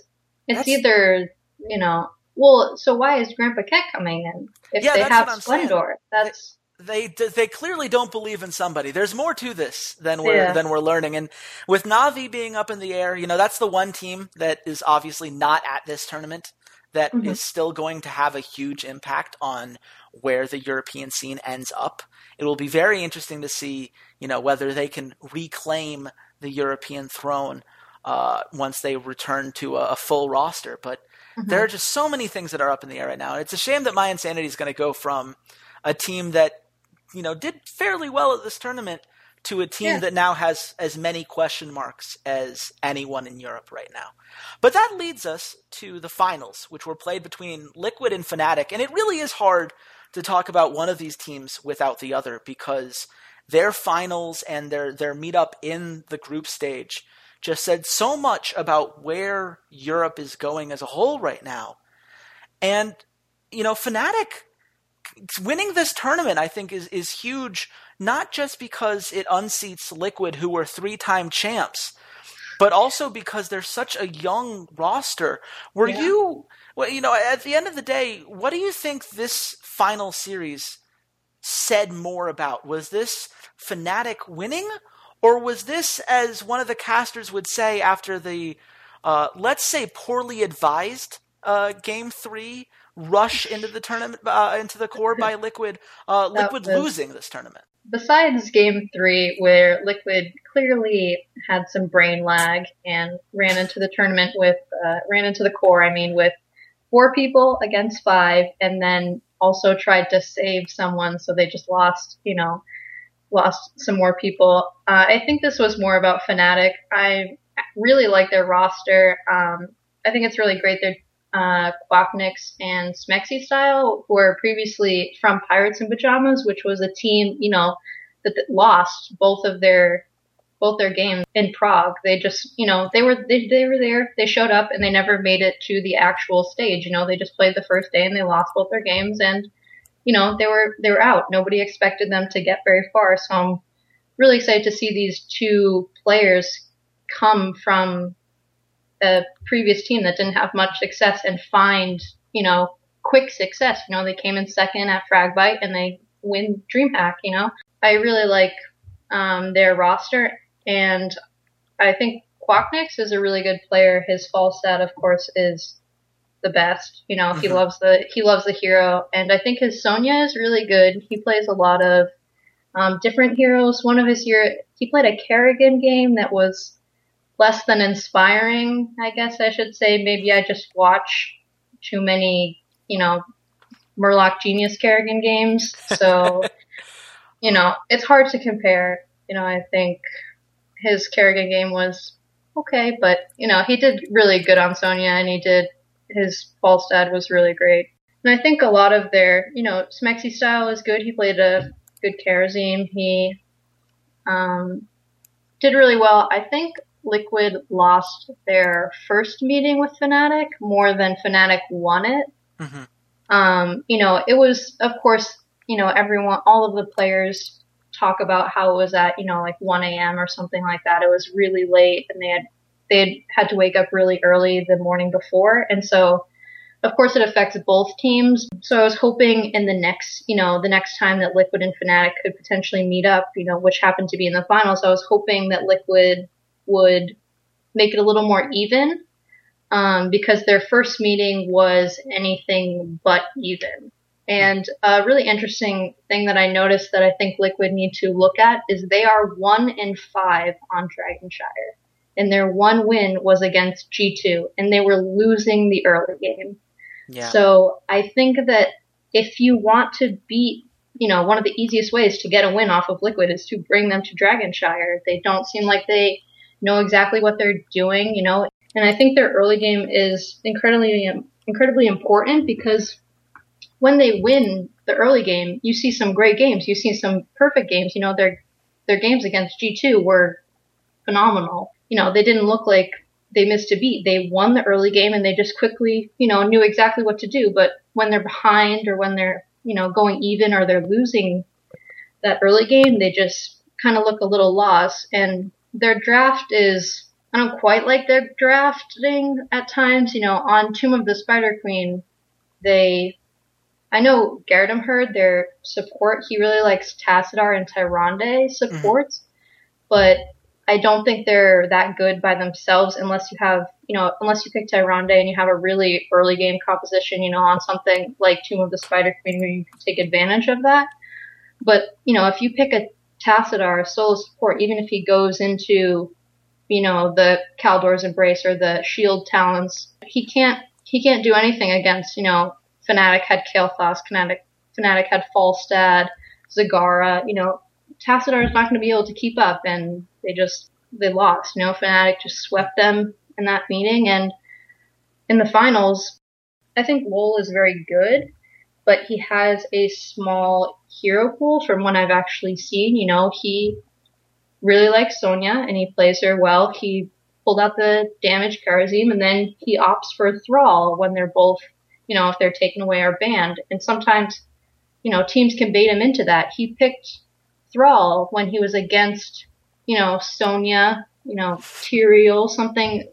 it's that's... either you know. Well, so why is Grandpa Paquette coming in if yeah, they have Splendor? Saying. That's they they clearly don't believe in somebody. There's more to this than we're yeah. than we're learning. And with Navi being up in the air, you know, that's the one team that is obviously not at this tournament that mm-hmm. is still going to have a huge impact on where the European scene ends up it will be very interesting to see, you know, whether they can reclaim the European throne uh, once they return to a, a full roster. But mm-hmm. there are just so many things that are up in the air right now. And it's a shame that My Insanity is going to go from a team that, you know, did fairly well at this tournament to a team Yeah. that now has as many question marks as anyone in Europe right now. But that leads us to the finals, which were played between Liquid and Fnatic, and it really is hard to talk about one of these teams without the other because their finals and their their meetup in the group stage just said so much about where Europe is going as a whole right now. And you know, Fnatic winning this tournament I think is is huge not just because it unseats Liquid who were three-time champs but also because they're such a young roster. Were Yeah. you well, you know, at the end of the day, what do you think this final series said more about? Was this Fnatic winning, or was this, as one of the casters would say after the, uh, let's say, poorly advised uh, game three rush into the tournament, uh, into the core by *laughs* Liquid, uh, Liquid was- losing this tournament? besides game three, where Liquid clearly had some brain lag and ran into the tournament with, uh, ran into the core, I mean, with four people against five, and then also tried to save someone, so they just lost, you know, lost some more people. Uh, I think this was more about Fnatic. I really like their roster. Um, I think it's really great. They're uh, and Smexystyle who were previously from Pirates in Pajamas, which was a team, you know, that, that lost both of their both their games in Prague. They just, you know, they were they, they were there, they showed up, and they never made it to the actual stage. You know, they just played the first day and they lost both their games, and you know, they were they were out. Nobody expected them to get very far. So I'm really excited to see these two players come from a previous team that didn't have much success and find, you know, quick success. You know, they came in second at Fragbite and they win DreamHack, you know. I really like um, their roster and I think Quackniix is a really good player. His Falstad, of course, is the best. You know, he Mhm. loves the he loves the hero, and I think his Sonya is really good. He plays a lot of um, different heroes. One of his year, he played a Kerrigan game that was less than inspiring, I guess I should say. Maybe I just watch too many, you know, Murloc Genius Kerrigan games. So, *laughs* you know, it's hard to compare. You know, I think his Kerrigan game was okay, but, you know, he did really good on Sonya and he did, his Falstad was really great. And I think a lot of their, you know, Smexystyle is good. He played a good Kharazim. He, um, did really well. I think Liquid lost their first meeting with Fnatic more than Fnatic won it. Mhm. Um, you know, it was, of course, you know, everyone, all of the players talk about how it was at, you know, like 1 a.m. or something like that. It was really late and they had, they had, had to wake up really early the morning before. And so, of course, it affects both teams. So I was hoping in the next, you know, the next time that Liquid and Fnatic could potentially meet up, you know, which happened to be in the finals, I was hoping that Liquid would make it a little more even um, because their first meeting was anything but even. And a really interesting thing that I noticed that I think Liquid need to look at is they are one in five on Dragonshire. And their one win was against G2, and they were losing the early game. Yeah. So I think that if you want to beat, you know, one of the easiest ways to get a win off of Liquid is to bring them to Dragonshire. They don't seem like they know exactly what they're doing, you know, and I think their early game is incredibly, incredibly important because when they win the early game, you see some great games. You see some perfect games. You know, their their games against G2 were phenomenal. You know, they didn't look like they missed a beat. They won the early game and they just quickly, you know, knew exactly what to do. But when they're behind or when they're, you know, going even or they're losing that early game, they just kind of look a little lost. And their draft is, I don't quite like their drafting at times. You know, on Tomb of the Spider Queen, they, I know Gerdam heard their support. He really likes Tassadar and Tyrande supports, but I don't think they're that good by themselves unless you have, you know, unless you pick Tyrande and you have a really early game composition, you know, on something like Tomb of the Spider Queen where you can take advantage of that. But, you know, if you pick a Tassadar, a solo support, even if he goes into, you know, the Khala's Embrace or the Shield Talons, he can't, he can't do anything against, you know, Fnatic had Kael'thas, Fnatic, Fnatic had Falstad, Zagara, you know, Tassadar is not going to be able to keep up, and they just they lost. You know, Fnatic just swept them in that meeting, and in the finals, I think Lowell is very good, but he has a small hero pool from what I've actually seen. You know, he really likes Sonya and he plays her well. He pulled out the damage Kharazim and then he opts for Thrall when they're both, you know, if they're taking away our band. And sometimes, you know, teams can bait him into that. He picked Thrall when he was against, you know, Sonya, you know, Tyrael, something. You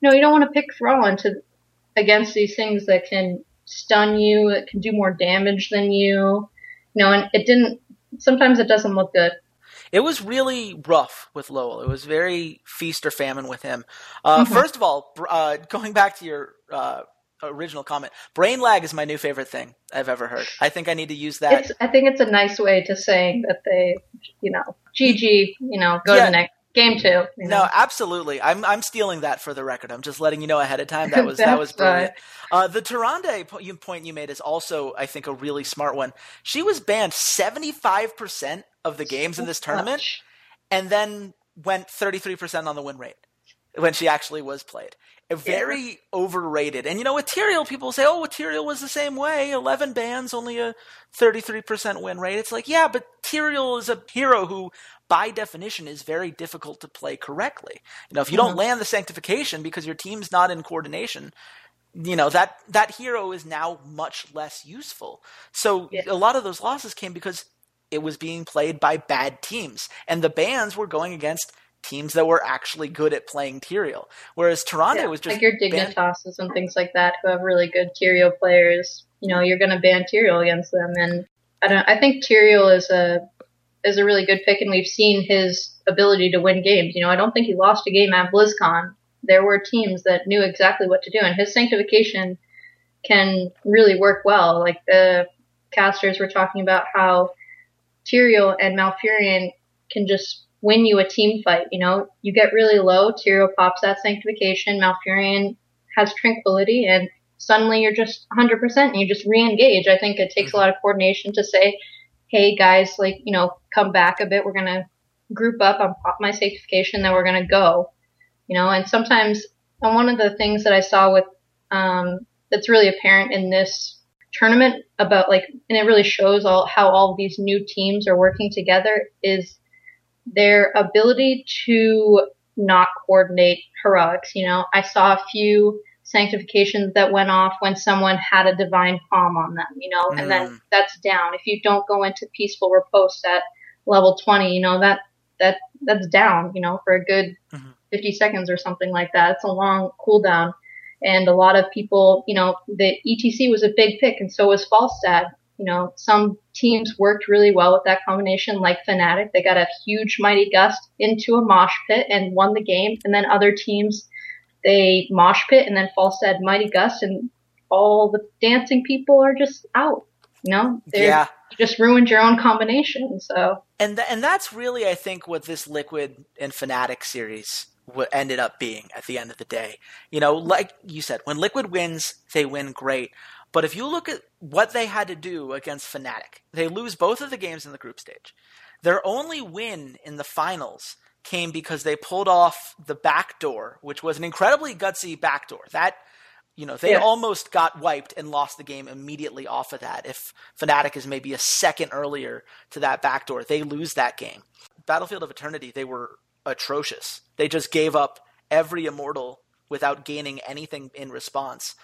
know, you don't want to pick Thrall into against these things that can stun you, it can do more damage than you. You know, and it didn't. Sometimes it doesn't look good. It was really rough with Lowell. It was very feast or famine with him. Uh, mm-hmm. First of all, uh, going back to your uh, original comment, brain lag is my new favorite thing I've ever heard. I think I need to use that. It's, I think it's a nice way to saying that they, you know, GG, you know, go yeah. to the next game two. You know? No, absolutely. I'm I'm stealing that for the record. I'm just letting you know ahead of time. That was that *laughs* was brilliant. Uh, the Tyrande point you made is also, I think, a really smart one. She was banned 75 percent of the games so in this tournament, much. and then went 33 percent on the win rate when she actually was played. Very yeah. overrated. And you know, with Tyrael, people say, "Oh, Tyrael was the same way. Eleven bans, only a thirty-three percent win rate." It's like, yeah, but Tyrael is a hero who by definition is very difficult to play correctly. You know, if you don't mm-hmm. land the sanctification because your team's not in coordination, you know that that hero is now much less useful. So yeah. a lot of those losses came because it was being played by bad teams, and the bans were going against teams that were actually good at playing Tyrael. Whereas Tyrande yeah, was just like your Dignitases and things like that who have really good Tyrael players. You know, you're going to ban Tyrael against them, and I don't. I think Tyrael is a is a really good pick, and we've seen his ability to win games. You know, I don't think he lost a game at BlizzCon. There were teams that knew exactly what to do, and his sanctification can really work well. Like the casters were talking about how Tyrael and Malfurion can just win you a team fight. You know, you get really low, Tyrael pops that sanctification, Malfurion has tranquility, and suddenly you're just 100% and you just re-engage. I think it takes a lot of coordination to say, hey guys, like, you know, come back a bit. We're going to group up on pop my sanctification, then we're going to go, you know, and sometimes, and one of the things that I saw with, um, that's really apparent in this tournament about like, and it really shows all how all these new teams are working together is their ability to not coordinate heroics. You know, I saw a few sanctifications that went off when someone had a divine palm on them, you know, mm. and then that's down. If you don't go into peaceful repose at level 20, you know, that, that, that's down, you know, for a good mm-hmm. 50 seconds or something like that. It's a long cooldown. And a lot of people, you know, the ETC was a big pick and so was Falstad. You know, some teams worked really well with that combination, like Fnatic. They got a huge Mighty Gust into a mosh pit and won the game. And then other teams they mosh pit and then Falstad Mighty Gust and all the dancing people are just out. You know, They're, yeah, you just ruined your own combination. So and th- and that's really I think what this Liquid and Fnatic series what ended up being at the end of the day. You know, like you said, when Liquid wins, they win great. But if you look at what they had to do against Fnatic, they lose both of the games in the group stage. Their only win in the finals came because they pulled off the backdoor, which was an incredibly gutsy backdoor. That you know, they almost got wiped and lost the game immediately off of that. If Fnatic is maybe a second earlier to that backdoor, they lose that game. Battlefield of Eternity, they were atrocious. They just gave up every immortal without gaining anything in response.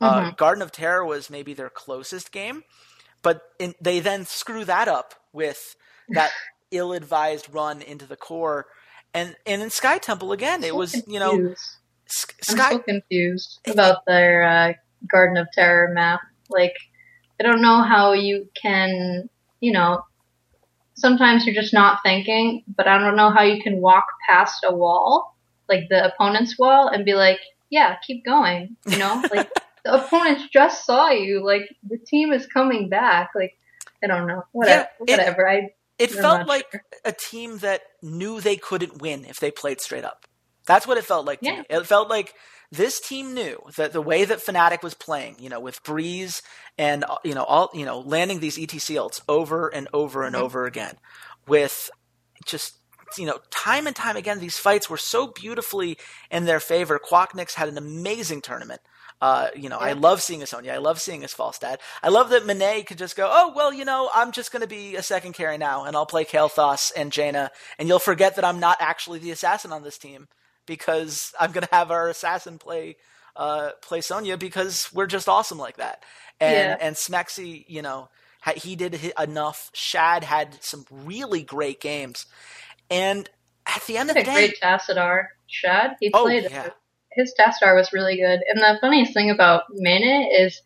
Uh, mm-hmm. Uh, Garden of Terror was maybe their closest game, but in, they then screw that up with that *laughs* ill-advised run into the core and and in Sky Temple again, it was confused. you know Sky. I'm so confused about their uh, Garden of Terror map. Like, I don't know how you can, you know, sometimes you're just not thinking, but I don't know how you can walk past a wall, like the opponent's wall, and be like, yeah, keep going. You know, like *laughs* *laughs* the opponents just saw you. Like the team is coming back. Like I don't know. Whatever. Yeah, it, whatever. I it felt like sure. a team that knew they couldn't win if they played straight up. That's what it felt like yeah. It felt like this team knew that the way that Fnatic was playing, you know, with Breez and you know all you know landing these ETC ults over and over and mm-hmm. over again with just you know, time and time again, these fights were so beautifully in their favor. Quackniix had an amazing tournament. Uh, you know, yeah. I love seeing a Sonya. I love seeing his Falstad. I love that Mene could just go, oh, well, you know, I'm just going to be a second carry now, and I'll play Kael'thas and Jaina, and you'll forget that I'm not actually the assassin on this team because I'm going to have our assassin play uh, play Sonya because we're just awesome like that. And yeah. and Smexy, you know, he did enough. Shad had some really great games, and at the end of the day, great Tassadar. Shad, he oh, played. Yeah his Tassadar was really good. And the funniest thing about Mene is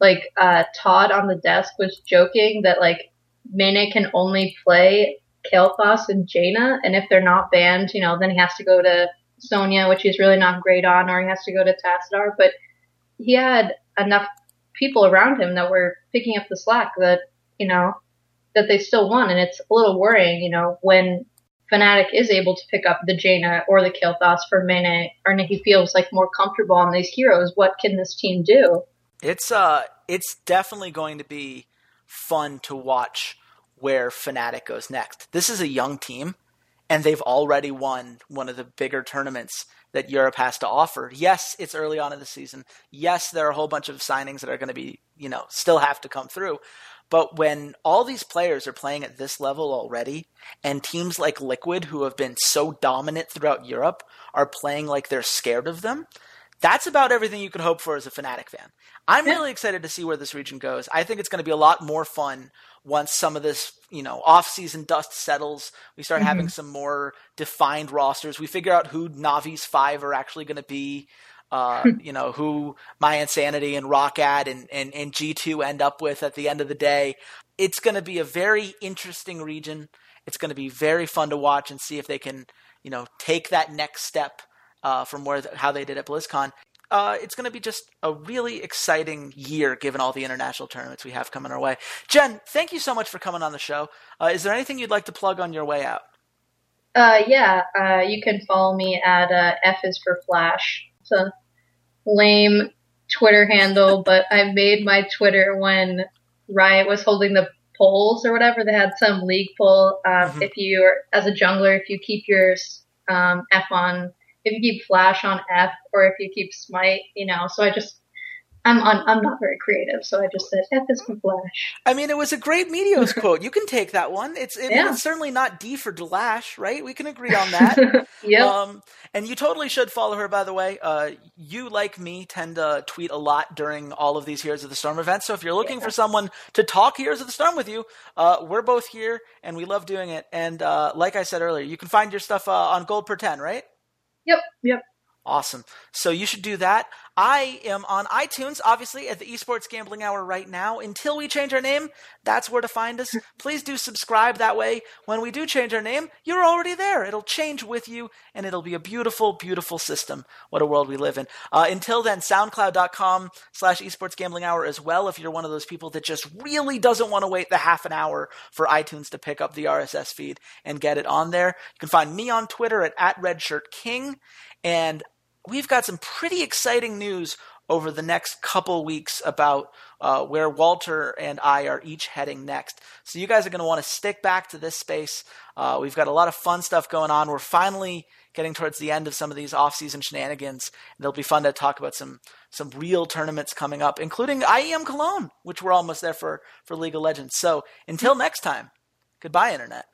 like uh, Todd on the desk was joking that like Mene can only play Kael'thas and Jaina, and if they're not banned, you know, then he has to go to Sonya, which he's really not great on, or he has to go to Tassadar. But he had enough people around him that were picking up the slack that you know that they still won, and it's a little worrying, you know, when Fnatic is able to pick up the Jaina or the Kael'thas for Mene, or he feels like more comfortable on these heroes, what can this team do? It's uh, it's definitely going to be fun to watch where Fnatic goes next. This is a young team, and they've already won one of the bigger tournaments that Europe has to offer. Yes, it's early on in the season. Yes, there are a whole bunch of signings that are going to be, you know, still have to come through. But when all these players are playing at this level already, and teams like Liquid, who have been so dominant throughout Europe, are playing like they're scared of them, that's about everything you could hope for as a Fnatic fan. I'm really excited to see where this region goes. I think it's going to be a lot more fun once some of this, you know, off-season dust settles. We start mm-hmm. having some more defined rosters. We figure out who Navi's five are actually going to be uh, *laughs* you know, who My Insanity and Roccat and, and, and G2 end up with at the end of the day. It's going to be a very interesting region. It's going to be very fun to watch and see if they can, you know, take that next step uh, from where how they did at BlizzCon. Uh, it's going to be just a really exciting year given all the international tournaments we have coming our way. Jen, thank you so much for coming on the show. Uh, is there anything you'd like to plug on your way out? Uh, yeah, uh, you can follow me at uh, F is for Flash it's a lame Twitter handle, but I made my Twitter when Riot was holding the polls or whatever. They had some league poll. Um, mm-hmm. If you, are, as a jungler, if you keep your um, F on, if you keep Flash on F, or if you keep Smite, you know. So I just I'm on, I'm not very creative, so I just said F is for Flash. I mean, it was a great Meteos *laughs* quote. You can take that one. It's, it, yeah. it's certainly not D for Delash, right? We can agree on that. *laughs* yeah. Um, and you totally should follow her, by the way. Uh, you, like me, tend to tweet a lot during all of these Heroes of the Storm events. So if you're looking yeah. for someone to talk Heroes of the Storm with you, uh, we're both here, and we love doing it. And uh, like I said earlier, you can find your stuff uh, on Gold per 10, right? Yep, yep. Awesome. So you should do that. I am on iTunes, obviously, at the Esports Gambling Hour right now. Until we change our name, that's where to find us. *laughs* Please do subscribe. That way, when we do change our name, you're already there. It'll change with you, and it'll be a beautiful, beautiful system. What a world we live in. Uh, until then, SoundCloud.com slash Esports Gambling Hour as well. If you're one of those people that just really doesn't want to wait the half an hour for iTunes to pick up the RSS feed and get it on there. You can find me on Twitter at, at RedShirtKing. And we've got some pretty exciting news over the next couple weeks about uh, where Walter and I are each heading next. So you guys are going to want to stick back to this space. Uh, we've got a lot of fun stuff going on. We're finally getting towards the end of some of these off-season shenanigans. It'll be fun to talk about some some real tournaments coming up, including IEM Cologne, which we're almost there for for League of Legends. So until next time, goodbye, internet.